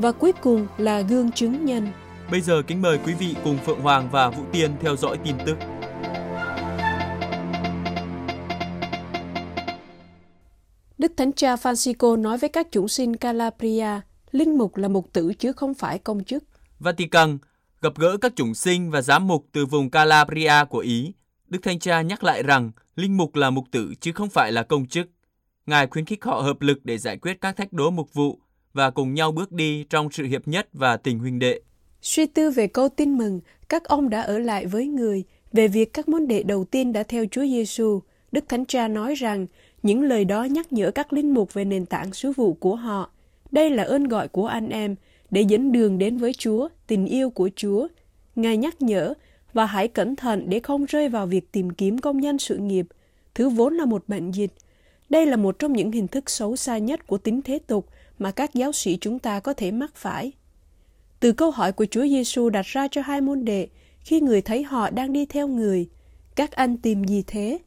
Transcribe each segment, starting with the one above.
Và cuối cùng là gương chứng nhân. Bây giờ kính mời quý vị cùng Phượng Hoàng và Vũ Tiên theo dõi tin tức. Đức Thánh Cha Francisco nói với các chúng sinh Calabria, linh mục là mục tử chứ không phải công chức. Vatican gặp gỡ các chủng sinh và giám mục từ vùng Calabria của Ý. Đức Thanh Cha nhắc lại rằng linh mục là mục tử chứ không phải là công chức. Ngài khuyến khích họ hợp lực để giải quyết các thách đố mục vụ và cùng nhau bước đi trong sự hiệp nhất và tình huynh đệ. Suy tư về câu tin mừng, các ông đã ở lại với người, về việc các môn đệ đầu tiên đã theo Chúa Giêsu. Đức Thánh Cha nói rằng những lời đó nhắc nhở các linh mục về nền tảng sứ vụ của họ. Đây là ơn gọi của anh em để dẫn đường đến với Chúa, tình yêu của Chúa. Ngài nhắc nhở và hãy cẩn thận để không rơi vào việc tìm kiếm công nhân sự nghiệp, thứ vốn là một bệnh dịch. Đây là một trong những hình thức xấu xa nhất của tính thế tục mà các giáo sĩ chúng ta có thể mắc phải. Từ câu hỏi của Chúa Giêsu đặt ra cho hai môn đệ khi người thấy họ đang đi theo người, các anh tìm gì thế?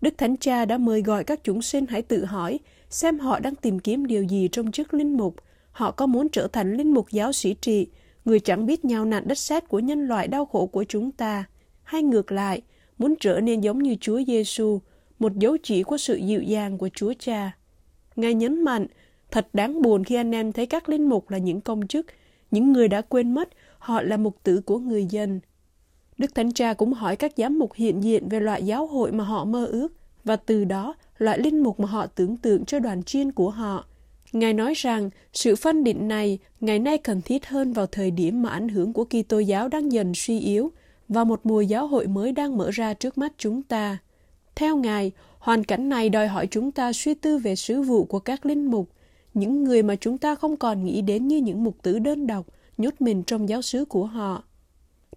Đức Thánh Cha đã mời gọi các chúng sinh hãy tự hỏi xem họ đang tìm kiếm điều gì trong chức linh mục. Họ có muốn trở thành linh mục giáo sĩ trị, người chẳng biết nhào nặn đất sét của nhân loại đau khổ của chúng ta, hay ngược lại, muốn trở nên giống như Chúa Giêsu, một dấu chỉ của sự dịu dàng của Chúa Cha. Ngài nhấn mạnh, thật đáng buồn khi anh em thấy các linh mục là những công chức, những người đã quên mất họ là mục tử của người dân. Đức Thánh Cha cũng hỏi các giám mục hiện diện về loại giáo hội mà họ mơ ước và từ đó loại linh mục mà họ tưởng tượng cho đoàn chiên của họ. Ngài nói rằng sự phân định này ngày nay cần thiết hơn vào thời điểm mà ảnh hưởng của Kitô giáo đang dần suy yếu và một mùa giáo hội mới đang mở ra trước mắt chúng ta. Theo Ngài, hoàn cảnh này đòi hỏi chúng ta suy tư về sứ vụ của các linh mục, những người mà chúng ta không còn nghĩ đến như những mục tử đơn độc, nhốt mình trong giáo xứ của họ.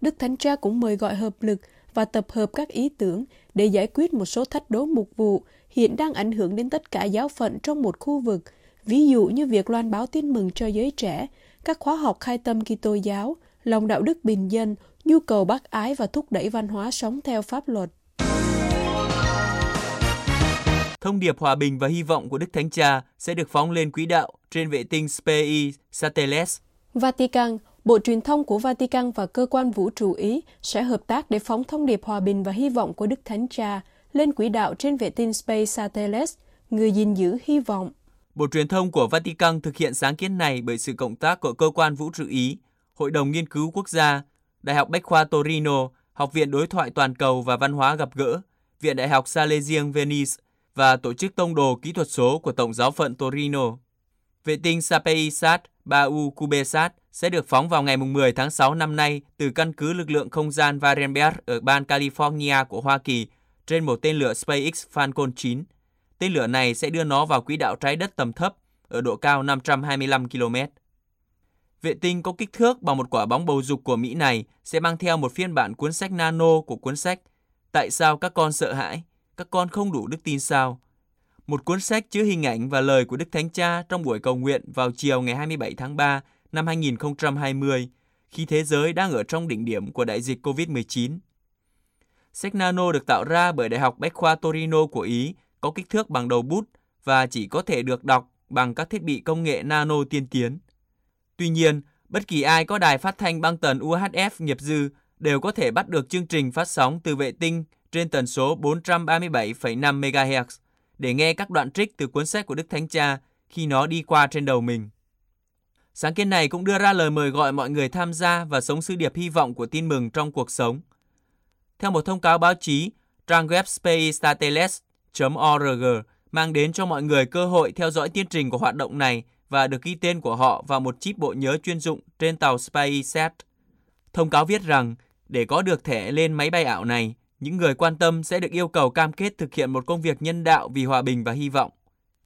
Đức Thánh Cha cũng mời gọi hợp lực và tập hợp các ý tưởng để giải quyết một số thách đố mục vụ hiện đang ảnh hưởng đến tất cả giáo phận trong một khu vực, ví dụ như việc loan báo tin mừng cho giới trẻ, các khóa học khai tâm Kitô giáo, lòng đạo đức bình dân, nhu cầu bác ái và thúc đẩy văn hóa sống theo pháp luật. Thông điệp hòa bình và hy vọng của Đức Thánh Cha sẽ được phóng lên quỹ đạo trên vệ tinh SPI Satellites. Vatican, Bộ Truyền thông của Vatican và Cơ quan Vũ trụ Ý sẽ hợp tác để phóng thông điệp hòa bình và hy vọng của Đức Thánh Cha lên quỹ đạo trên vệ tinh Space Satellites, người gìn giữ hy vọng. Bộ Truyền thông của Vatican thực hiện sáng kiến này bởi sự cộng tác của Cơ quan Vũ trụ Ý, Hội đồng Nghiên cứu Quốc gia, Đại học Bách khoa Torino, Học viện Đối thoại Toàn cầu và Văn hóa gặp gỡ, Viện Đại học Salesian Venice và Tổ chức Tông đồ Kỹ thuật số của Tổng giáo phận Torino. Vệ tinh SAPEISAT 3U CubeSat sẽ được phóng vào ngày 10 tháng 6 năm nay từ căn cứ lực lượng không gian Varenberg ở bang California của Hoa Kỳ trên một tên lửa SpaceX Falcon 9. Tên lửa này sẽ đưa nó vào quỹ đạo trái đất tầm thấp ở độ cao 525 km. Vệ tinh có kích thước bằng một quả bóng bầu dục của Mỹ này sẽ mang theo một phiên bản cuốn sách nano của cuốn sách Tại sao các con sợ hãi? Các con không đủ đức tin sao? Một cuốn sách chứa hình ảnh và lời của Đức Thánh Cha trong buổi cầu nguyện vào chiều ngày 27 tháng 3 năm 2020, khi thế giới đang ở trong đỉnh điểm của đại dịch COVID-19. Sách nano được tạo ra bởi Đại học Bách khoa Torino của Ý, có kích thước bằng đầu bút và chỉ có thể được đọc bằng các thiết bị công nghệ nano tiên tiến. Tuy nhiên, bất kỳ ai có đài phát thanh băng tần UHF nghiệp dư đều có thể bắt được chương trình phát sóng từ vệ tinh trên tần số 437,5 MHz để nghe các đoạn trích từ cuốn sách của Đức Thánh Cha khi nó đi qua trên đầu mình. Sáng kiến này cũng đưa ra lời mời gọi mọi người tham gia và sống sứ điệp hy vọng của tin mừng trong cuộc sống. Theo một thông cáo báo chí, trang web spacesatellites.org mang đến cho mọi người cơ hội theo dõi tiến trình của hoạt động này và được ghi tên của họ vào một chip bộ nhớ chuyên dụng trên tàu SpaceSat. Thông cáo viết rằng, để có được thẻ lên máy bay ảo này, những người quan tâm sẽ được yêu cầu cam kết thực hiện một công việc nhân đạo vì hòa bình và hy vọng.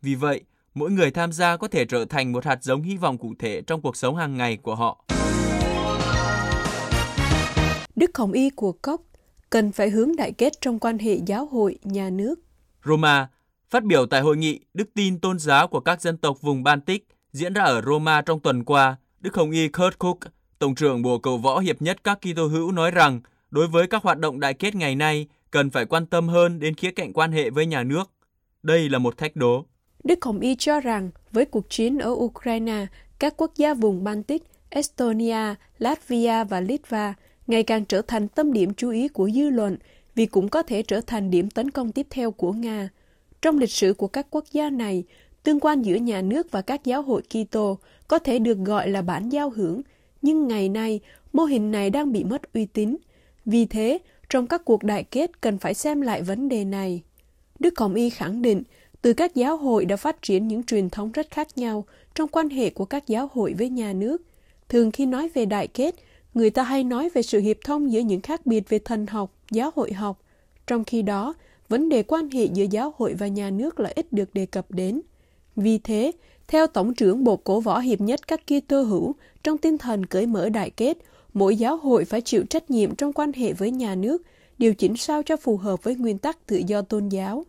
Vì vậy, mỗi người tham gia có thể trở thành một hạt giống hy vọng cụ thể trong cuộc sống hàng ngày của họ. Đức Hồng Y của Cốc cần phải hướng đại kết trong quan hệ giáo hội nhà nước. Roma phát biểu tại hội nghị Đức tin tôn giáo của các dân tộc vùng Baltic diễn ra ở Roma trong tuần qua, Đức Hồng Y Kurt Cook, Tổng trưởng Bộ Cầu võ Hiệp nhất các Kitô hữu nói rằng đối với các hoạt động đại kết ngày nay cần phải quan tâm hơn đến khía cạnh quan hệ với nhà nước. Đây là một thách đố. Đức Hồng Y cho rằng với cuộc chiến ở Ukraine, các quốc gia vùng Baltic, Estonia, Latvia và Litva ngày càng trở thành tâm điểm chú ý của dư luận vì cũng có thể trở thành điểm tấn công tiếp theo của Nga. Trong lịch sử của các quốc gia này, tương quan giữa nhà nước và các giáo hội Kitô có thể được gọi là bản giao hưởng, nhưng ngày nay mô hình này đang bị mất uy tín. Vì thế, trong các cuộc đại kết cần phải xem lại vấn đề này. Đức Hồng Y khẳng định, từ các giáo hội đã phát triển những truyền thống rất khác nhau trong quan hệ của các giáo hội với nhà nước. Thường khi nói về đại kết, người ta hay nói về sự hiệp thông giữa những khác biệt về thần học, giáo hội học. Trong khi đó, vấn đề quan hệ giữa giáo hội và nhà nước là ít được đề cập đến. Vì thế, theo Tổng trưởng Bộ Cổ Võ Hiệp nhất các Kitô hữu, trong tinh thần cởi mở đại kết, mỗi giáo hội phải chịu trách nhiệm trong quan hệ với nhà nước, điều chỉnh sao cho phù hợp với nguyên tắc tự do tôn giáo.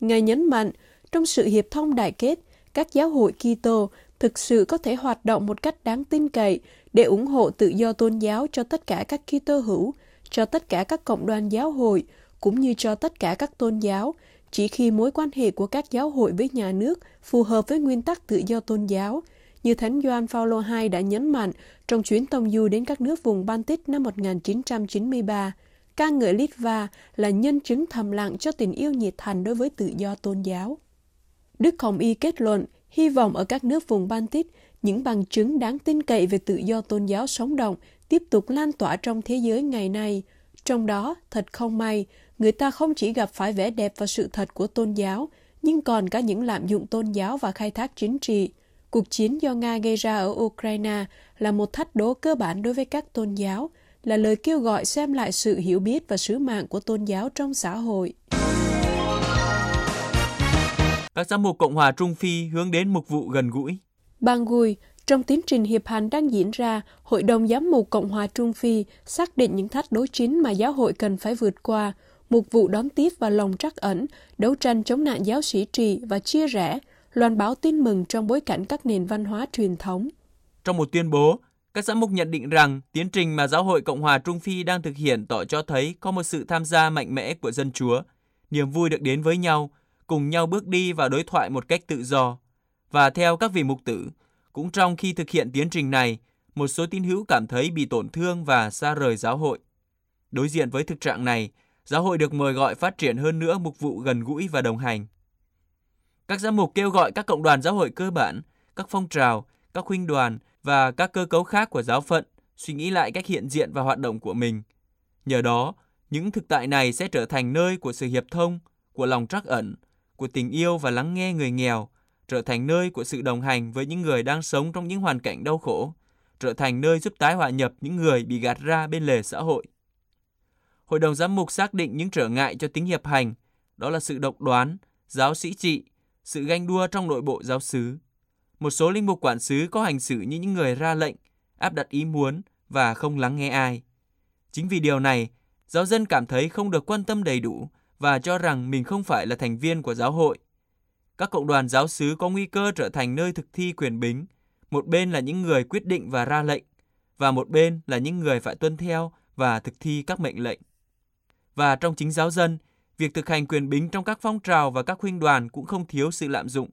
Ngài nhấn mạnh, trong sự hiệp thông đại kết, các giáo hội Kitô thực sự có thể hoạt động một cách đáng tin cậy để ủng hộ tự do tôn giáo cho tất cả các Kitô hữu, cho tất cả các cộng đoàn giáo hội, cũng như cho tất cả các tôn giáo, chỉ khi mối quan hệ của các giáo hội với nhà nước phù hợp với nguyên tắc tự do tôn giáo, như Thánh Gioan Paulo II đã nhấn mạnh trong chuyến tông du đến các nước vùng Baltic năm 1993, ca ngợi Litva là nhân chứng thầm lặng cho tình yêu nhiệt thành đối với tự do tôn giáo. Đức Hồng Y kết luận, hy vọng ở các nước vùng Baltic, những bằng chứng đáng tin cậy về tự do tôn giáo sống động tiếp tục lan tỏa trong thế giới ngày nay. Trong đó, thật không may, người ta không chỉ gặp phải vẻ đẹp và sự thật của tôn giáo, nhưng còn cả những lạm dụng tôn giáo và khai thác chính trị. Cuộc chiến do Nga gây ra ở Ukraine là một thách đố cơ bản đối với các tôn giáo, là lời kêu gọi xem lại sự hiểu biết và sứ mạng của tôn giáo trong xã hội. Các giám mục Cộng hòa Trung Phi hướng đến mục vụ gần gũi. Bangui, trong tiến trình hiệp hành đang diễn ra, Hội đồng Giám mục Cộng hòa Trung Phi xác định những thách đố chính mà giáo hội cần phải vượt qua, mục vụ đón tiếp và lòng trắc ẩn, đấu tranh chống nạn giáo sĩ trì và chia rẽ, loan báo tin mừng trong bối cảnh các nền văn hóa truyền thống. Trong một tuyên bố, các giám mục nhận định rằng tiến trình mà Giáo hội Cộng hòa Trung Phi đang thực hiện tỏ cho thấy có một sự tham gia mạnh mẽ của dân Chúa, niềm vui được đến với nhau, cùng nhau bước đi và đối thoại một cách tự do. Và theo các vị mục tử, cũng trong khi thực hiện tiến trình này, một số tín hữu cảm thấy bị tổn thương và xa rời giáo hội. Đối diện với thực trạng này, giáo hội được mời gọi phát triển hơn nữa mục vụ gần gũi và đồng hành. Các giám mục kêu gọi các cộng đoàn giáo hội cơ bản, các phong trào, các huynh đoàn và các cơ cấu khác của giáo phận suy nghĩ lại cách hiện diện và hoạt động của mình. Nhờ đó, những thực tại này sẽ trở thành nơi của sự hiệp thông, của lòng trắc ẩn, của tình yêu và lắng nghe người nghèo, trở thành nơi của sự đồng hành với những người đang sống trong những hoàn cảnh đau khổ, trở thành nơi giúp tái hòa nhập những người bị gạt ra bên lề xã hội. Hội đồng giám mục xác định những trở ngại cho tính hiệp hành, đó là sự độc đoán, giáo sĩ trị, sự ganh đua trong nội bộ giáo xứ. Một số linh mục quản xứ có hành xử như những người ra lệnh, áp đặt ý muốn và không lắng nghe ai. Chính vì điều này, giáo dân cảm thấy không được quan tâm đầy đủ và cho rằng mình không phải là thành viên của giáo hội. Các cộng đoàn giáo xứ có nguy cơ trở thành nơi thực thi quyền bính. Một bên là những người quyết định và ra lệnh, và một bên là những người phải tuân theo và thực thi các mệnh lệnh. Và trong chính giáo dân, việc thực hành quyền bính trong các phong trào và các huynh đoàn cũng không thiếu sự lạm dụng.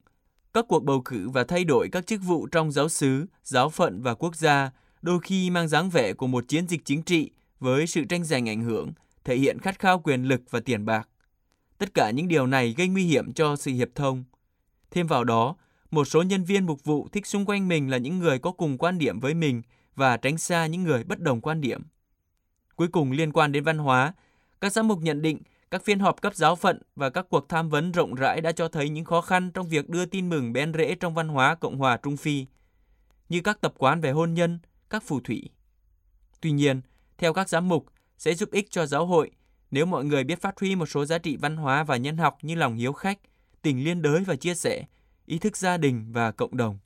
Các cuộc bầu cử và thay đổi các chức vụ trong giáo xứ, giáo phận và quốc gia đôi khi mang dáng vẻ của một chiến dịch chính trị với sự tranh giành ảnh hưởng, thể hiện khát khao quyền lực và tiền bạc. Tất cả những điều này gây nguy hiểm cho sự hiệp thông. Thêm vào đó, một số nhân viên mục vụ thích xung quanh mình là những người có cùng quan điểm với mình và tránh xa những người bất đồng quan điểm. Cuối cùng liên quan đến văn hóa, các giám mục nhận định các phiên họp cấp giáo phận và các cuộc tham vấn rộng rãi đã cho thấy những khó khăn trong việc đưa tin mừng bén rễ trong văn hóa Cộng hòa Trung Phi, như các tập quán về hôn nhân, các phù thủy. Tuy nhiên, theo các giám mục, sẽ giúp ích cho giáo hội nếu mọi người biết phát huy một số giá trị văn hóa và nhân học như lòng hiếu khách, tình liên đới và chia sẻ, ý thức gia đình và cộng đồng.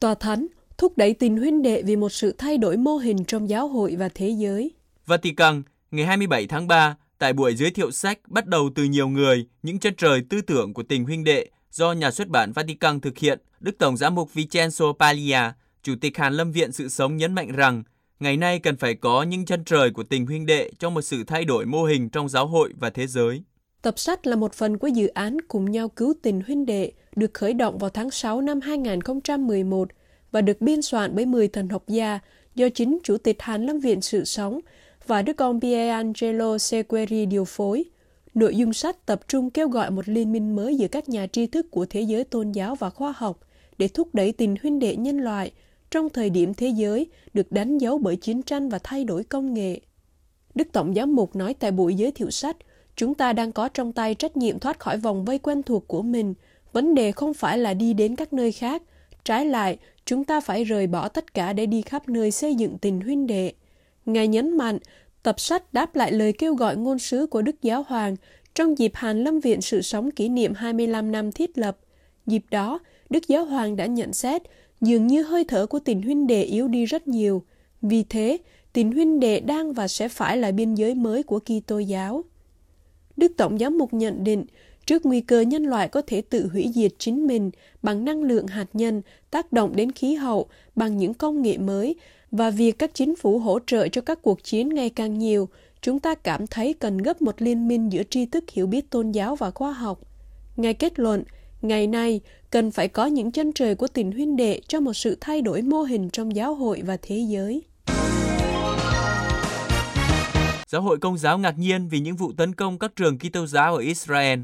Tòa Thánh thúc đẩy tình huynh đệ vì một sự thay đổi mô hình trong giáo hội và thế giới. Vatican, ngày 27 tháng 3, tại buổi giới thiệu sách bắt đầu từ nhiều người, những chân trời tư tưởng của tình huynh đệ do nhà xuất bản Vatican thực hiện, Đức Tổng giám mục Vincenzo Paglia, Chủ tịch Hàn Lâm Viện Sự Sống nhấn mạnh rằng ngày nay cần phải có những chân trời của tình huynh đệ trong một sự thay đổi mô hình trong giáo hội và thế giới. Tập sách là một phần của dự án Cùng nhau cứu tình huynh đệ được khởi động vào tháng 6 năm 2011 và được biên soạn bởi 10 thần học gia do chính Chủ tịch Hàn Lâm Viện Sự Sống và Đức con Pierangelo Sequeri điều phối. Nội dung sách tập trung kêu gọi một liên minh mới giữa các nhà tri thức của thế giới tôn giáo và khoa học để thúc đẩy tình huynh đệ nhân loại trong thời điểm thế giới được đánh dấu bởi chiến tranh và thay đổi công nghệ. Đức Tổng giám mục nói tại buổi giới thiệu sách, chúng ta đang có trong tay trách nhiệm thoát khỏi vòng vây quen thuộc của mình. Vấn đề không phải là đi đến các nơi khác, trái lại, chúng ta phải rời bỏ tất cả để đi khắp nơi xây dựng tình huynh đệ. Ngài nhấn mạnh, tập sách đáp lại lời kêu gọi ngôn sứ của Đức Giáo Hoàng trong dịp Hàn Lâm Viện Sự Sống kỷ niệm 25 năm thiết lập. Dịp đó, Đức Giáo Hoàng đã nhận xét dường như hơi thở của tình huynh đệ yếu đi rất nhiều. Vì thế, tình huynh đệ đang và sẽ phải là biên giới mới của Kitô giáo. Đức Tổng giám mục nhận định, trước nguy cơ nhân loại có thể tự hủy diệt chính mình bằng năng lượng hạt nhân tác động đến khí hậu bằng những công nghệ mới và việc các chính phủ hỗ trợ cho các cuộc chiến ngày càng nhiều, chúng ta cảm thấy cần gấp một liên minh giữa tri thức hiểu biết tôn giáo và khoa học. Ngài kết luận, ngày nay cần phải có những chân trời của tình huynh đệ cho một sự thay đổi mô hình trong giáo hội và thế giới. Giáo hội Công giáo ngạc nhiên vì những vụ tấn công các trường Kitô giáo ở Israel.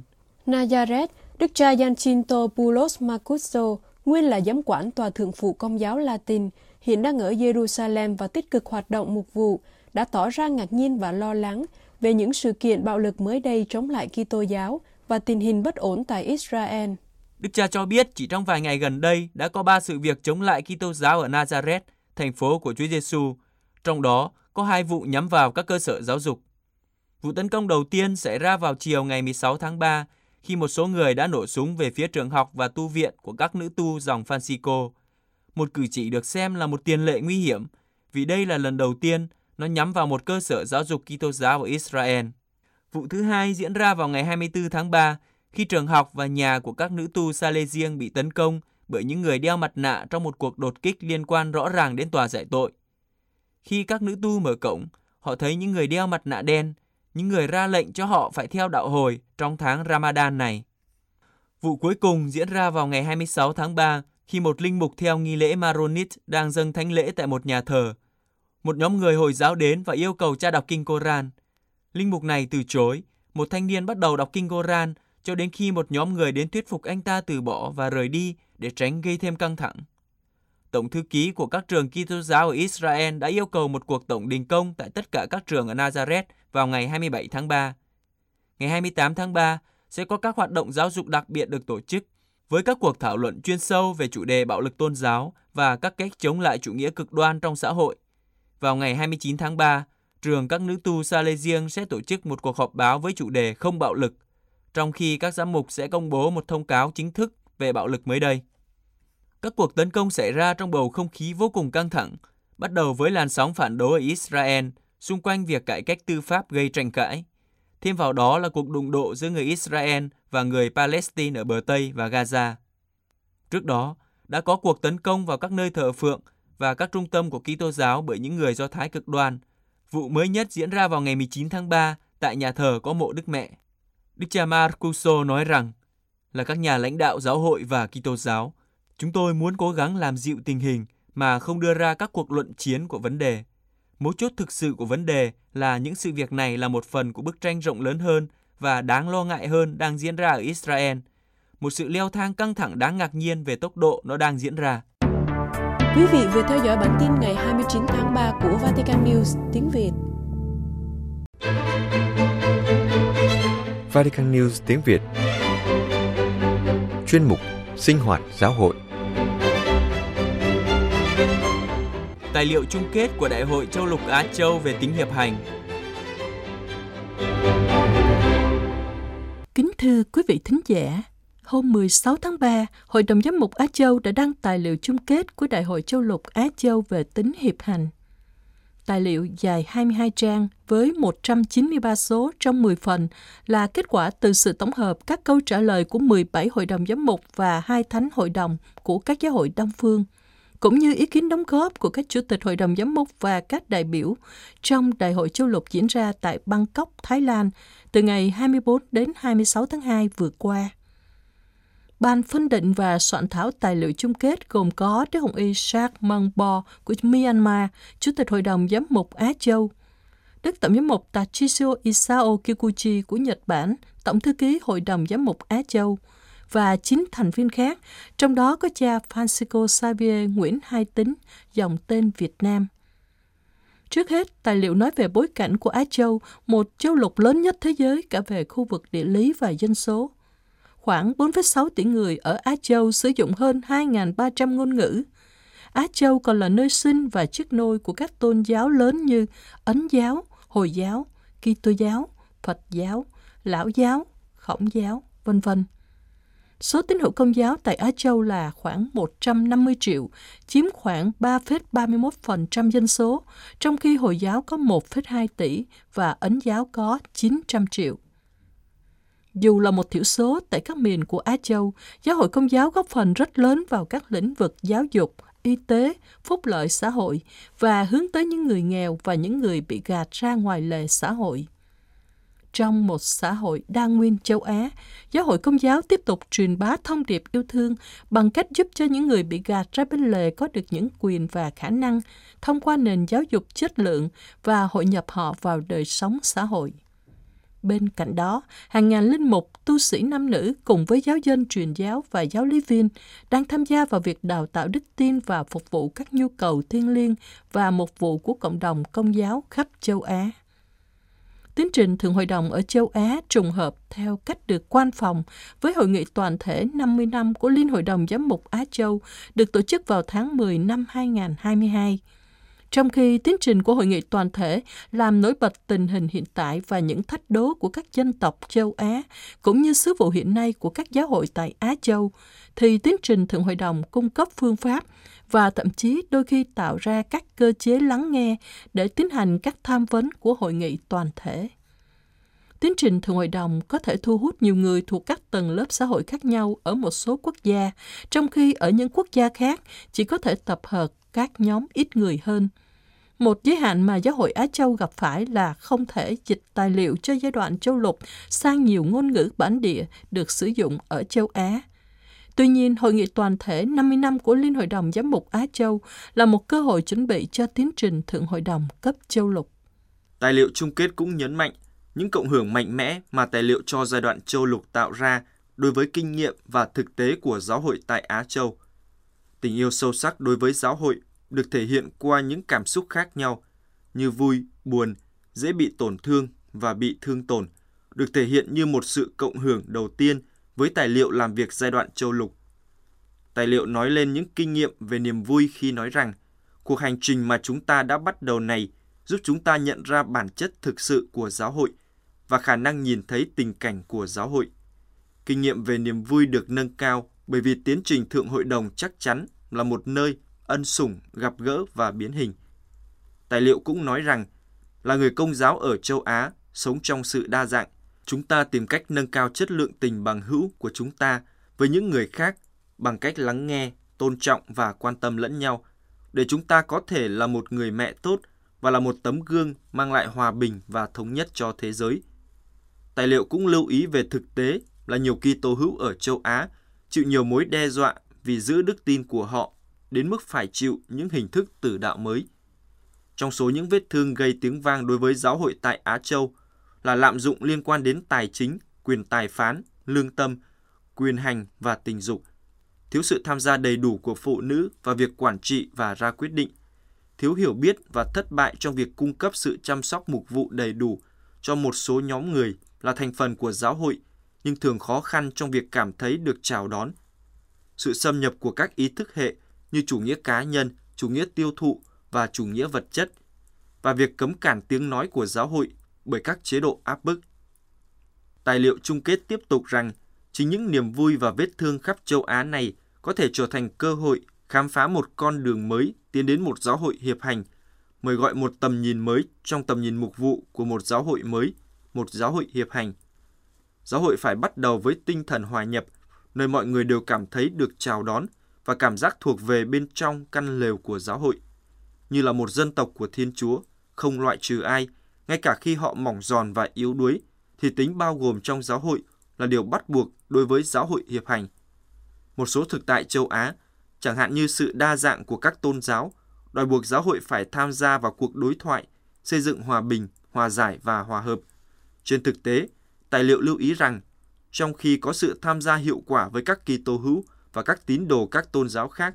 Nazareth, Đức cha Giancinto Poulos Marcuso, nguyên là giám quản tòa thượng phụ Công giáo Latin, hiện đang ở Jerusalem và tích cực hoạt động mục vụ, đã tỏ ra ngạc nhiên và lo lắng về những sự kiện bạo lực mới đây chống lại Kitô giáo và tình hình bất ổn tại Israel. Đức cha cho biết chỉ trong vài ngày gần đây đã có ba sự việc chống lại Kitô giáo ở Nazareth, thành phố của Chúa Giêsu. Trong đó có hai vụ nhắm vào các cơ sở giáo dục. Vụ tấn công đầu tiên xảy ra vào chiều ngày 16 tháng 3 khi một số người đã nổ súng về phía trường học và tu viện của các nữ tu dòng Francisco. Một cử chỉ được xem là một tiền lệ nguy hiểm vì đây là lần đầu tiên nó nhắm vào một cơ sở giáo dục Kitô giáo ở Israel. Vụ thứ hai diễn ra vào ngày 24 tháng 3 khi trường học và nhà của các nữ tu Salesian bị tấn công bởi những người đeo mặt nạ trong một cuộc đột kích liên quan rõ ràng đến tòa giải tội. Khi các nữ tu mở cổng, họ thấy những người đeo mặt nạ đen, những người ra lệnh cho họ phải theo đạo hồi trong tháng Ramadan này. Vụ cuối cùng diễn ra vào ngày 26 tháng 3 khi một linh mục theo nghi lễ Maronit đang dâng thánh lễ tại một nhà thờ. Một nhóm người Hồi giáo đến và yêu cầu cha đọc kinh Koran. Linh mục này từ chối, một thanh niên bắt đầu đọc kinh Koran cho đến khi một nhóm người đến thuyết phục anh ta từ bỏ và rời đi để tránh gây thêm căng thẳng. Tổng thư ký của các trường Kitô giáo ở Israel đã yêu cầu một cuộc tổng đình công tại tất cả các trường ở Nazareth vào ngày 27 tháng 3. Ngày 28 tháng 3 sẽ có các hoạt động giáo dục đặc biệt được tổ chức với các cuộc thảo luận chuyên sâu về chủ đề bạo lực tôn giáo và các cách chống lại chủ nghĩa cực đoan trong xã hội. Vào ngày 29 tháng 3, trường các nữ tu Salesian sẽ tổ chức một cuộc họp báo với chủ đề không bạo lực, trong khi các giám mục sẽ công bố một thông cáo chính thức về bạo lực mới đây. Các cuộc tấn công xảy ra trong bầu không khí vô cùng căng thẳng, bắt đầu với làn sóng phản đối ở Israel xung quanh việc cải cách tư pháp gây tranh cãi. Thêm vào đó là cuộc đụng độ giữa người Israel và người Palestine ở bờ Tây và Gaza. Trước đó, đã có cuộc tấn công vào các nơi thờ phượng và các trung tâm của Kitô giáo bởi những người Do Thái cực đoan. Vụ mới nhất diễn ra vào ngày 19 tháng 3 tại nhà thờ có mộ Đức Mẹ. Đức cha Marcuso nói rằng là các nhà lãnh đạo giáo hội và Kitô giáo Chúng tôi muốn cố gắng làm dịu tình hình mà không đưa ra các cuộc luận chiến của vấn đề. Mấu chốt thực sự của vấn đề là những sự việc này là một phần của bức tranh rộng lớn hơn và đáng lo ngại hơn đang diễn ra ở Israel. Một sự leo thang căng thẳng đáng ngạc nhiên về tốc độ nó đang diễn ra. Quý vị vừa theo dõi bản tin ngày 29 tháng 3 của Vatican News tiếng Việt. Vatican News tiếng Việt Chuyên mục Sinh hoạt giáo hội Tài liệu chung kết của Đại hội Châu Lục Á Châu về tính hiệp hành. Kính thưa quý vị thính giả, Hôm 16 tháng 3, Hội đồng Giám mục Á Châu đã đăng tài liệu chung kết của Đại hội Châu lục Á Châu về tính hiệp hành. Tài liệu dài 22 trang với 193 số trong 10 phần là kết quả từ sự tổng hợp các câu trả lời của 17 hội đồng giám mục và hai thánh hội đồng của các giáo hội Đông Phương, cũng như ý kiến đóng góp của các chủ tịch hội đồng giám mục và các đại biểu trong Đại hội Châu lục diễn ra tại Bangkok, Thái Lan từ ngày 24 đến 26 tháng 2 vừa qua. Ban phân định và soạn thảo tài liệu chung kết gồm có Đức Hồng Y Shark Mangbo của Myanmar, Chủ tịch Hội đồng Giám mục Á Châu, Đức Tổng giám mục Tachisio Isao Kikuchi của Nhật Bản, Tổng thư ký Hội đồng Giám mục Á Châu, và chín thành viên khác, trong đó có cha Francisco Xavier Nguyễn Hai Tính, dòng tên Việt Nam. Trước hết, tài liệu nói về bối cảnh của Á Châu, một châu lục lớn nhất thế giới cả về khu vực địa lý và dân số khoảng 4,6 tỷ người ở Á Châu sử dụng hơn 2.300 ngôn ngữ. Á Châu còn là nơi sinh và chức nôi của các tôn giáo lớn như Ấn giáo, Hồi giáo, Kitô giáo, Phật giáo, Lão giáo, Khổng giáo, vân vân. Số tín hữu công giáo tại Á Châu là khoảng 150 triệu, chiếm khoảng 3,31% dân số, trong khi Hồi giáo có 1,2 tỷ và Ấn giáo có 900 triệu. Dù là một thiểu số tại các miền của Á Châu, giáo hội công giáo góp phần rất lớn vào các lĩnh vực giáo dục, y tế, phúc lợi xã hội và hướng tới những người nghèo và những người bị gạt ra ngoài lề xã hội. Trong một xã hội đa nguyên châu Á, giáo hội công giáo tiếp tục truyền bá thông điệp yêu thương bằng cách giúp cho những người bị gạt ra bên lề có được những quyền và khả năng thông qua nền giáo dục chất lượng và hội nhập họ vào đời sống xã hội. Bên cạnh đó, hàng ngàn linh mục, tu sĩ nam nữ cùng với giáo dân truyền giáo và giáo lý viên đang tham gia vào việc đào tạo đức tin và phục vụ các nhu cầu thiêng liêng và mục vụ của cộng đồng công giáo khắp châu Á. Tiến trình Thượng Hội đồng ở châu Á trùng hợp theo cách được quan phòng với Hội nghị toàn thể 50 năm của Liên Hội đồng Giám mục Á Châu được tổ chức vào tháng 10 năm 2022 trong khi tiến trình của hội nghị toàn thể làm nổi bật tình hình hiện tại và những thách đố của các dân tộc châu Á, cũng như sứ vụ hiện nay của các giáo hội tại Á Châu, thì tiến trình Thượng Hội đồng cung cấp phương pháp và thậm chí đôi khi tạo ra các cơ chế lắng nghe để tiến hành các tham vấn của hội nghị toàn thể. Tiến trình Thượng Hội đồng có thể thu hút nhiều người thuộc các tầng lớp xã hội khác nhau ở một số quốc gia, trong khi ở những quốc gia khác chỉ có thể tập hợp các nhóm ít người hơn. Một giới hạn mà giáo hội Á Châu gặp phải là không thể dịch tài liệu cho giai đoạn châu lục sang nhiều ngôn ngữ bản địa được sử dụng ở châu Á. Tuy nhiên, Hội nghị toàn thể 50 năm của Liên Hội đồng Giám mục Á Châu là một cơ hội chuẩn bị cho tiến trình Thượng Hội đồng cấp châu lục. Tài liệu chung kết cũng nhấn mạnh những cộng hưởng mạnh mẽ mà tài liệu cho giai đoạn châu lục tạo ra đối với kinh nghiệm và thực tế của giáo hội tại Á Châu. Tình yêu sâu sắc đối với giáo hội được thể hiện qua những cảm xúc khác nhau như vui, buồn, dễ bị tổn thương và bị thương tổn, được thể hiện như một sự cộng hưởng đầu tiên với tài liệu làm việc giai đoạn châu lục. Tài liệu nói lên những kinh nghiệm về niềm vui khi nói rằng cuộc hành trình mà chúng ta đã bắt đầu này giúp chúng ta nhận ra bản chất thực sự của giáo hội và khả năng nhìn thấy tình cảnh của giáo hội. Kinh nghiệm về niềm vui được nâng cao bởi vì tiến trình thượng hội đồng chắc chắn là một nơi ân sủng, gặp gỡ và biến hình. Tài liệu cũng nói rằng là người công giáo ở châu Á sống trong sự đa dạng, chúng ta tìm cách nâng cao chất lượng tình bằng hữu của chúng ta với những người khác bằng cách lắng nghe, tôn trọng và quan tâm lẫn nhau để chúng ta có thể là một người mẹ tốt và là một tấm gương mang lại hòa bình và thống nhất cho thế giới. Tài liệu cũng lưu ý về thực tế là nhiều Kitô hữu ở châu Á chịu nhiều mối đe dọa vì giữ đức tin của họ đến mức phải chịu những hình thức tử đạo mới. Trong số những vết thương gây tiếng vang đối với giáo hội tại Á Châu là lạm dụng liên quan đến tài chính, quyền tài phán, lương tâm, quyền hành và tình dục, thiếu sự tham gia đầy đủ của phụ nữ vào việc quản trị và ra quyết định, thiếu hiểu biết và thất bại trong việc cung cấp sự chăm sóc mục vụ đầy đủ cho một số nhóm người là thành phần của giáo hội nhưng thường khó khăn trong việc cảm thấy được chào đón. Sự xâm nhập của các ý thức hệ như chủ nghĩa cá nhân, chủ nghĩa tiêu thụ và chủ nghĩa vật chất, và việc cấm cản tiếng nói của giáo hội bởi các chế độ áp bức. Tài liệu chung kết tiếp tục rằng Chính những niềm vui và vết thương khắp châu Á này có thể trở thành cơ hội khám phá một con đường mới tiến đến một giáo hội hiệp hành, mời gọi một tầm nhìn mới trong tầm nhìn mục vụ của một giáo hội mới, một giáo hội hiệp hành. Giáo hội phải bắt đầu với tinh thần hòa nhập, nơi mọi người đều cảm thấy được chào đón và cảm giác thuộc về bên trong căn lều của giáo hội. Như là một dân tộc của Thiên Chúa, không loại trừ ai, ngay cả khi họ mỏng giòn và yếu đuối, thì tính bao gồm trong giáo hội là điều bắt buộc đối với giáo hội hiệp hành. Một số thực tại châu Á, chẳng hạn như sự đa dạng của các tôn giáo, đòi buộc giáo hội phải tham gia vào cuộc đối thoại, xây dựng hòa bình, hòa giải và hòa hợp. Trên thực tế, tài liệu lưu ý rằng, trong khi có sự tham gia hiệu quả với các kỳ tô hữu và các tín đồ các tôn giáo khác,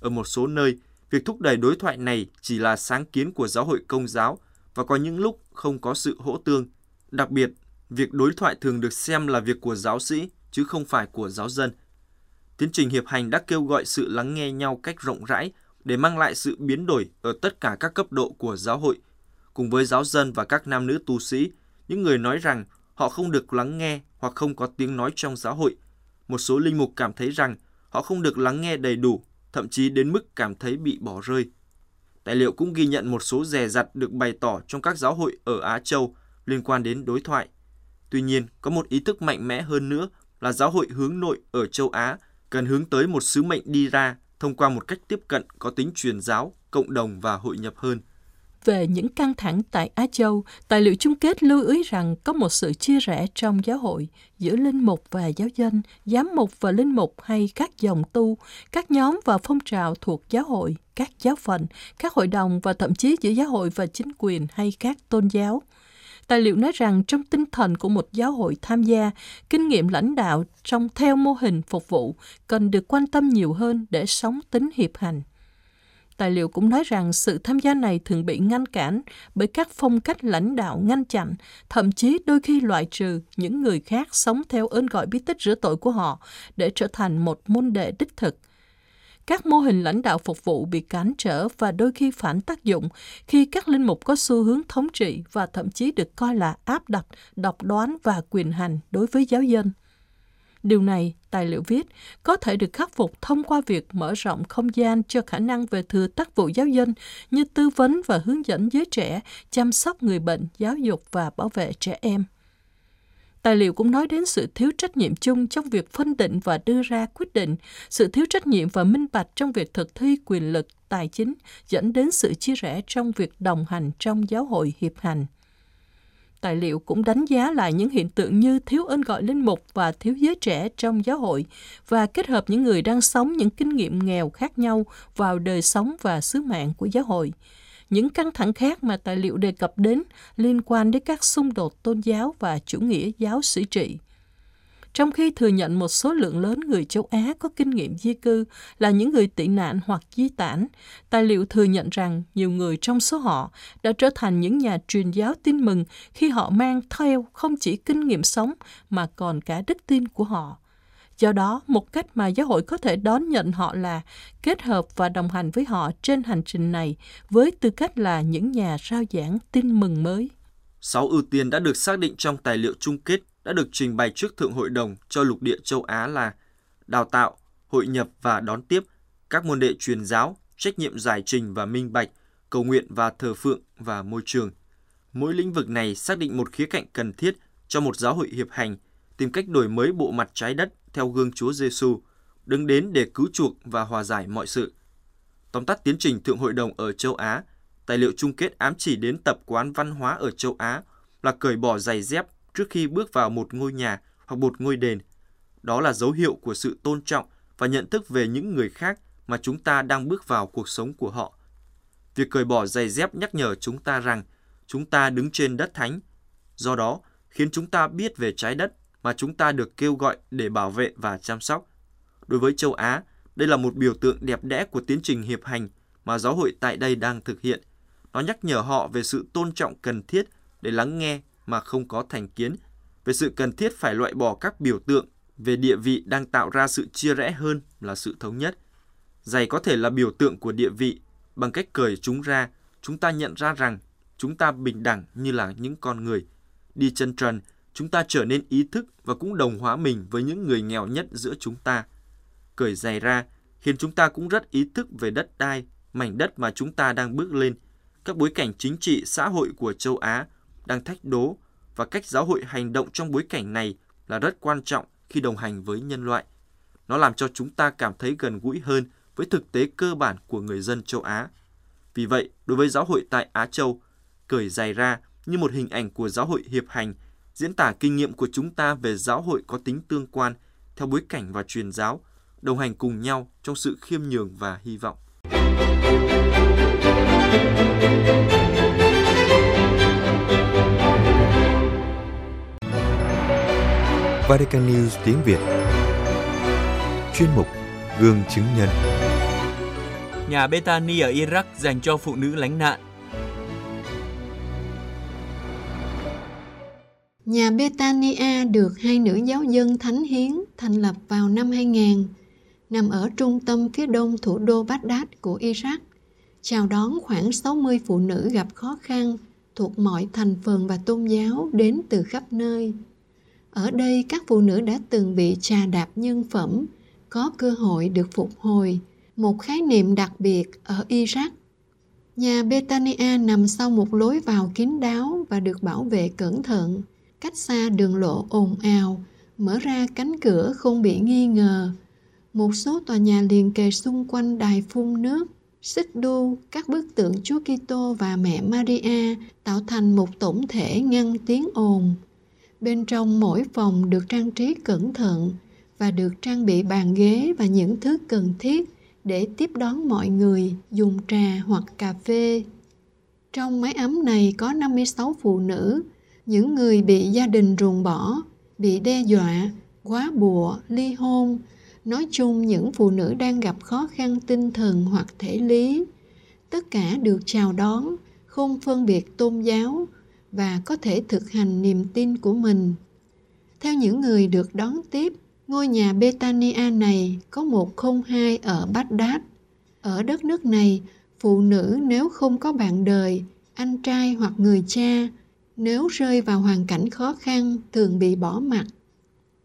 ở một số nơi, việc thúc đẩy đối thoại này chỉ là sáng kiến của giáo hội công giáo và có những lúc không có sự hỗ tương. Đặc biệt, việc đối thoại thường được xem là việc của giáo sĩ chứ không phải của giáo dân. Tiến trình hiệp hành đã kêu gọi sự lắng nghe nhau cách rộng rãi để mang lại sự biến đổi ở tất cả các cấp độ của giáo hội. Cùng với giáo dân và các nam nữ tu sĩ, những người nói rằng họ không được lắng nghe hoặc không có tiếng nói trong giáo hội. Một số linh mục cảm thấy rằng họ không được lắng nghe đầy đủ, thậm chí đến mức cảm thấy bị bỏ rơi. Tài liệu cũng ghi nhận một số rè rặt được bày tỏ trong các giáo hội ở Á Châu liên quan đến đối thoại. Tuy nhiên, có một ý thức mạnh mẽ hơn nữa là giáo hội hướng nội ở châu Á cần hướng tới một sứ mệnh đi ra thông qua một cách tiếp cận có tính truyền giáo, cộng đồng và hội nhập hơn. Về những căng thẳng tại Á Châu, tài liệu chung kết lưu ý rằng có một sự chia rẽ trong giáo hội giữa linh mục và giáo dân, giám mục và linh mục hay các dòng tu, các nhóm và phong trào thuộc giáo hội, các giáo phận, các hội đồng và thậm chí giữa giáo hội và chính quyền hay các tôn giáo. Tài liệu nói rằng trong tinh thần của một giáo hội tham gia, kinh nghiệm lãnh đạo trong theo mô hình phục vụ cần được quan tâm nhiều hơn để sống tính hiệp hành. Tài liệu cũng nói rằng sự tham gia này thường bị ngăn cản bởi các phong cách lãnh đạo ngăn chặn, thậm chí đôi khi loại trừ những người khác sống theo ơn gọi bí tích rửa tội của họ để trở thành một môn đệ đích thực – các mô hình lãnh đạo phục vụ bị cản trở và đôi khi phản tác dụng khi các linh mục có xu hướng thống trị và thậm chí được coi là áp đặt, độc đoán và quyền hành đối với giáo dân. Điều này, tài liệu viết, có thể được khắc phục thông qua việc mở rộng không gian cho khả năng về thừa tác vụ giáo dân như tư vấn và hướng dẫn giới trẻ, chăm sóc người bệnh, giáo dục và bảo vệ trẻ em. Tài liệu cũng nói đến sự thiếu trách nhiệm chung trong việc phân định và đưa ra quyết định, sự thiếu trách nhiệm và minh bạch trong việc thực thi quyền lực tài chính dẫn đến sự chia rẽ trong việc đồng hành trong giáo hội hiệp hành. Tài liệu cũng đánh giá lại những hiện tượng như thiếu ơn gọi linh mục và thiếu giới trẻ trong giáo hội và kết hợp những người đang sống những kinh nghiệm nghèo khác nhau vào đời sống và sứ mạng của giáo hội những căng thẳng khác mà tài liệu đề cập đến liên quan đến các xung đột tôn giáo và chủ nghĩa giáo sĩ trị. Trong khi thừa nhận một số lượng lớn người châu Á có kinh nghiệm di cư là những người tị nạn hoặc di tản, tài liệu thừa nhận rằng nhiều người trong số họ đã trở thành những nhà truyền giáo tin mừng khi họ mang theo không chỉ kinh nghiệm sống mà còn cả đức tin của họ. Do đó, một cách mà giáo hội có thể đón nhận họ là kết hợp và đồng hành với họ trên hành trình này với tư cách là những nhà rao giảng tin mừng mới. Sáu ưu tiên đã được xác định trong tài liệu chung kết đã được trình bày trước Thượng Hội đồng cho lục địa châu Á là đào tạo, hội nhập và đón tiếp, các môn đệ truyền giáo, trách nhiệm giải trình và minh bạch, cầu nguyện và thờ phượng và môi trường. Mỗi lĩnh vực này xác định một khía cạnh cần thiết cho một giáo hội hiệp hành, tìm cách đổi mới bộ mặt trái đất theo gương Chúa Giêsu, đứng đến để cứu chuộc và hòa giải mọi sự. Tóm tắt tiến trình Thượng Hội đồng ở châu Á, tài liệu chung kết ám chỉ đến tập quán văn hóa ở châu Á là cởi bỏ giày dép trước khi bước vào một ngôi nhà hoặc một ngôi đền. Đó là dấu hiệu của sự tôn trọng và nhận thức về những người khác mà chúng ta đang bước vào cuộc sống của họ. Việc cởi bỏ giày dép nhắc nhở chúng ta rằng chúng ta đứng trên đất thánh, do đó khiến chúng ta biết về trái đất mà chúng ta được kêu gọi để bảo vệ và chăm sóc. Đối với châu Á, đây là một biểu tượng đẹp đẽ của tiến trình hiệp hành mà giáo hội tại đây đang thực hiện. Nó nhắc nhở họ về sự tôn trọng cần thiết để lắng nghe mà không có thành kiến, về sự cần thiết phải loại bỏ các biểu tượng về địa vị đang tạo ra sự chia rẽ hơn là sự thống nhất. Giày có thể là biểu tượng của địa vị, bằng cách cởi chúng ra, chúng ta nhận ra rằng chúng ta bình đẳng như là những con người. Đi chân trần chúng ta trở nên ý thức và cũng đồng hóa mình với những người nghèo nhất giữa chúng ta. Cởi giày ra khiến chúng ta cũng rất ý thức về đất đai, mảnh đất mà chúng ta đang bước lên, các bối cảnh chính trị xã hội của châu Á đang thách đố và cách giáo hội hành động trong bối cảnh này là rất quan trọng khi đồng hành với nhân loại. Nó làm cho chúng ta cảm thấy gần gũi hơn với thực tế cơ bản của người dân châu Á. Vì vậy, đối với giáo hội tại Á Châu, cởi dài ra như một hình ảnh của giáo hội hiệp hành, diễn tả kinh nghiệm của chúng ta về giáo hội có tính tương quan theo bối cảnh và truyền giáo, đồng hành cùng nhau trong sự khiêm nhường và hy vọng. Vatican News tiếng Việt. Chuyên mục Gương chứng nhân. Nhà Bethany ở Iraq dành cho phụ nữ lánh nạn. Nhà Betania được hai nữ giáo dân thánh hiến thành lập vào năm 2000, nằm ở trung tâm phía đông thủ đô Baghdad của Iraq, chào đón khoảng 60 phụ nữ gặp khó khăn thuộc mọi thành phần và tôn giáo đến từ khắp nơi. Ở đây các phụ nữ đã từng bị trà đạp nhân phẩm, có cơ hội được phục hồi, một khái niệm đặc biệt ở Iraq. Nhà Betania nằm sau một lối vào kín đáo và được bảo vệ cẩn thận, cách xa đường lộ ồn ào, mở ra cánh cửa không bị nghi ngờ. Một số tòa nhà liền kề xung quanh đài phun nước, xích đu, các bức tượng Chúa Kitô và mẹ Maria tạo thành một tổng thể ngăn tiếng ồn. Bên trong mỗi phòng được trang trí cẩn thận và được trang bị bàn ghế và những thứ cần thiết để tiếp đón mọi người dùng trà hoặc cà phê. Trong máy ấm này có 56 phụ nữ, những người bị gia đình ruồng bỏ, bị đe dọa, quá bùa, ly hôn, nói chung những phụ nữ đang gặp khó khăn tinh thần hoặc thể lý. Tất cả được chào đón, không phân biệt tôn giáo và có thể thực hành niềm tin của mình. Theo những người được đón tiếp, ngôi nhà Betania này có một không hai ở Baghdad. Ở đất nước này, phụ nữ nếu không có bạn đời, anh trai hoặc người cha, nếu rơi vào hoàn cảnh khó khăn thường bị bỏ mặt.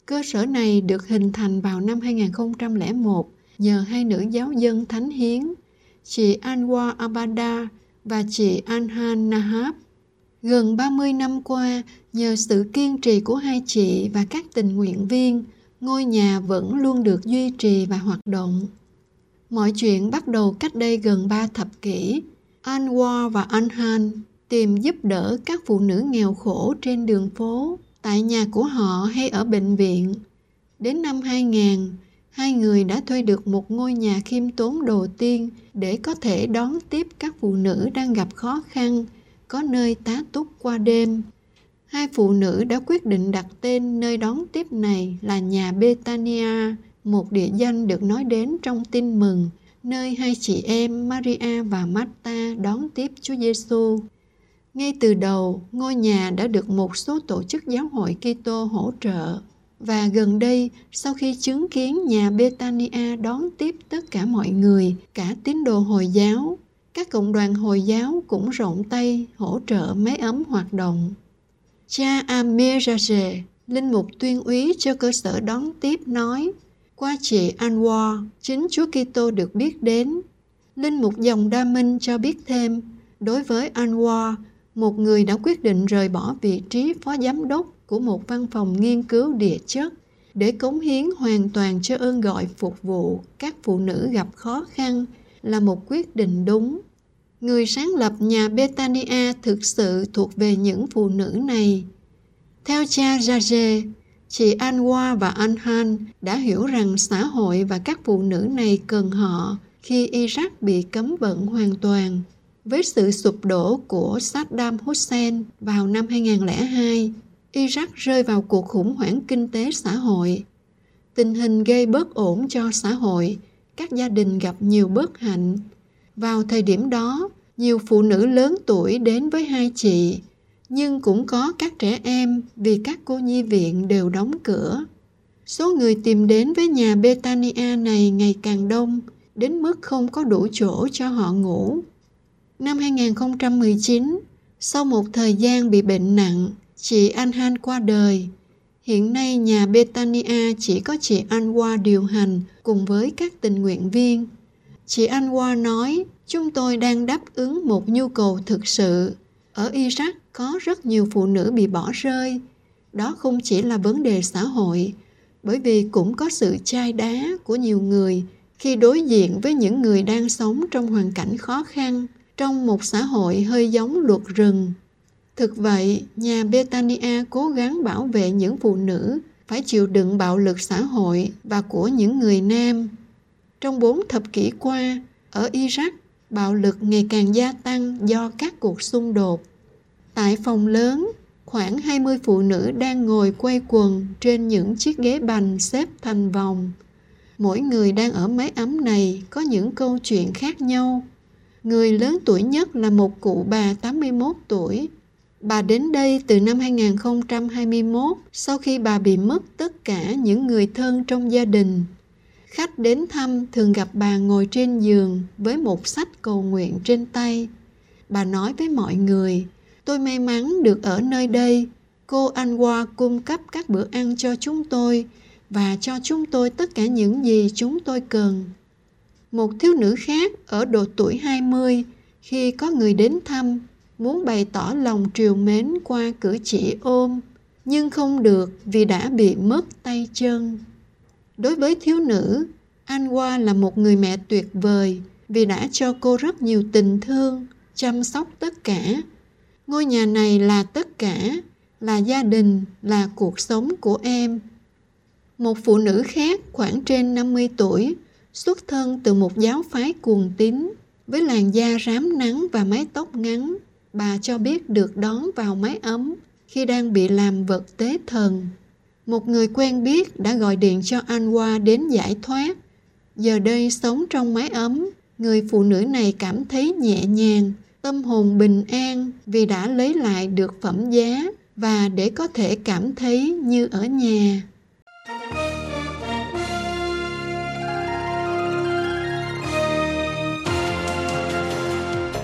Cơ sở này được hình thành vào năm 2001 nhờ hai nữ giáo dân thánh hiến, chị Anwar Abada và chị Anhan Nahab. Gần 30 năm qua, nhờ sự kiên trì của hai chị và các tình nguyện viên, ngôi nhà vẫn luôn được duy trì và hoạt động. Mọi chuyện bắt đầu cách đây gần 3 thập kỷ. Anwar và Anhan tìm giúp đỡ các phụ nữ nghèo khổ trên đường phố, tại nhà của họ hay ở bệnh viện. Đến năm 2000, hai người đã thuê được một ngôi nhà khiêm tốn đầu tiên để có thể đón tiếp các phụ nữ đang gặp khó khăn, có nơi tá túc qua đêm. Hai phụ nữ đã quyết định đặt tên nơi đón tiếp này là nhà Betania, một địa danh được nói đến trong tin mừng, nơi hai chị em Maria và Marta đón tiếp Chúa Giêsu. Ngay từ đầu, ngôi nhà đã được một số tổ chức giáo hội Kitô hỗ trợ. Và gần đây, sau khi chứng kiến nhà Betania đón tiếp tất cả mọi người, cả tín đồ Hồi giáo, các cộng đoàn Hồi giáo cũng rộng tay hỗ trợ máy ấm hoạt động. Cha Amir Raje, linh mục tuyên úy cho cơ sở đón tiếp nói, qua chị Anwar, chính Chúa Kitô được biết đến. Linh mục dòng Đa Minh cho biết thêm, đối với Anwar, một người đã quyết định rời bỏ vị trí phó giám đốc của một văn phòng nghiên cứu địa chất để cống hiến hoàn toàn cho ơn gọi phục vụ các phụ nữ gặp khó khăn là một quyết định đúng. Người sáng lập nhà Betania thực sự thuộc về những phụ nữ này. Theo cha Jaje, chị Anwa và Anhan đã hiểu rằng xã hội và các phụ nữ này cần họ khi Iraq bị cấm vận hoàn toàn với sự sụp đổ của Saddam Hussein vào năm 2002, Iraq rơi vào cuộc khủng hoảng kinh tế xã hội. Tình hình gây bất ổn cho xã hội, các gia đình gặp nhiều bất hạnh. Vào thời điểm đó, nhiều phụ nữ lớn tuổi đến với hai chị, nhưng cũng có các trẻ em vì các cô nhi viện đều đóng cửa. Số người tìm đến với nhà Betania này ngày càng đông, đến mức không có đủ chỗ cho họ ngủ. Năm 2019, sau một thời gian bị bệnh nặng, chị Anh Han qua đời. Hiện nay nhà Betania chỉ có chị Anwa điều hành cùng với các tình nguyện viên. Chị Anwa nói, chúng tôi đang đáp ứng một nhu cầu thực sự. Ở Iraq có rất nhiều phụ nữ bị bỏ rơi. Đó không chỉ là vấn đề xã hội, bởi vì cũng có sự chai đá của nhiều người khi đối diện với những người đang sống trong hoàn cảnh khó khăn trong một xã hội hơi giống luật rừng thực vậy, nhà betania cố gắng bảo vệ những phụ nữ, phải chịu đựng bạo lực xã hội và của những người nam trong bốn thập kỷ qua, ở iraq, bạo lực ngày càng gia tăng do các cuộc xung đột tại phòng lớn, khoảng 20 phụ nữ đang ngồi quay quần trên những chiếc ghế bành xếp thành vòng. Mỗi người đang ở mái ấm này có những câu chuyện khác nhau. Người lớn tuổi nhất là một cụ bà 81 tuổi. Bà đến đây từ năm 2021 sau khi bà bị mất tất cả những người thân trong gia đình. Khách đến thăm thường gặp bà ngồi trên giường với một sách cầu nguyện trên tay. Bà nói với mọi người, Tôi may mắn được ở nơi đây. Cô Anwa cung cấp các bữa ăn cho chúng tôi và cho chúng tôi tất cả những gì chúng tôi cần. Một thiếu nữ khác ở độ tuổi 20 khi có người đến thăm muốn bày tỏ lòng triều mến qua cử chỉ ôm nhưng không được vì đã bị mất tay chân. Đối với thiếu nữ, Anwa là một người mẹ tuyệt vời vì đã cho cô rất nhiều tình thương, chăm sóc tất cả. Ngôi nhà này là tất cả là gia đình là cuộc sống của em. Một phụ nữ khác khoảng trên 50 tuổi xuất thân từ một giáo phái cuồng tín với làn da rám nắng và mái tóc ngắn bà cho biết được đón vào mái ấm khi đang bị làm vật tế thần. Một người quen biết đã gọi điện cho Anwa đến giải thoát. Giờ đây sống trong mái ấm, người phụ nữ này cảm thấy nhẹ nhàng, tâm hồn bình an vì đã lấy lại được phẩm giá và để có thể cảm thấy như ở nhà.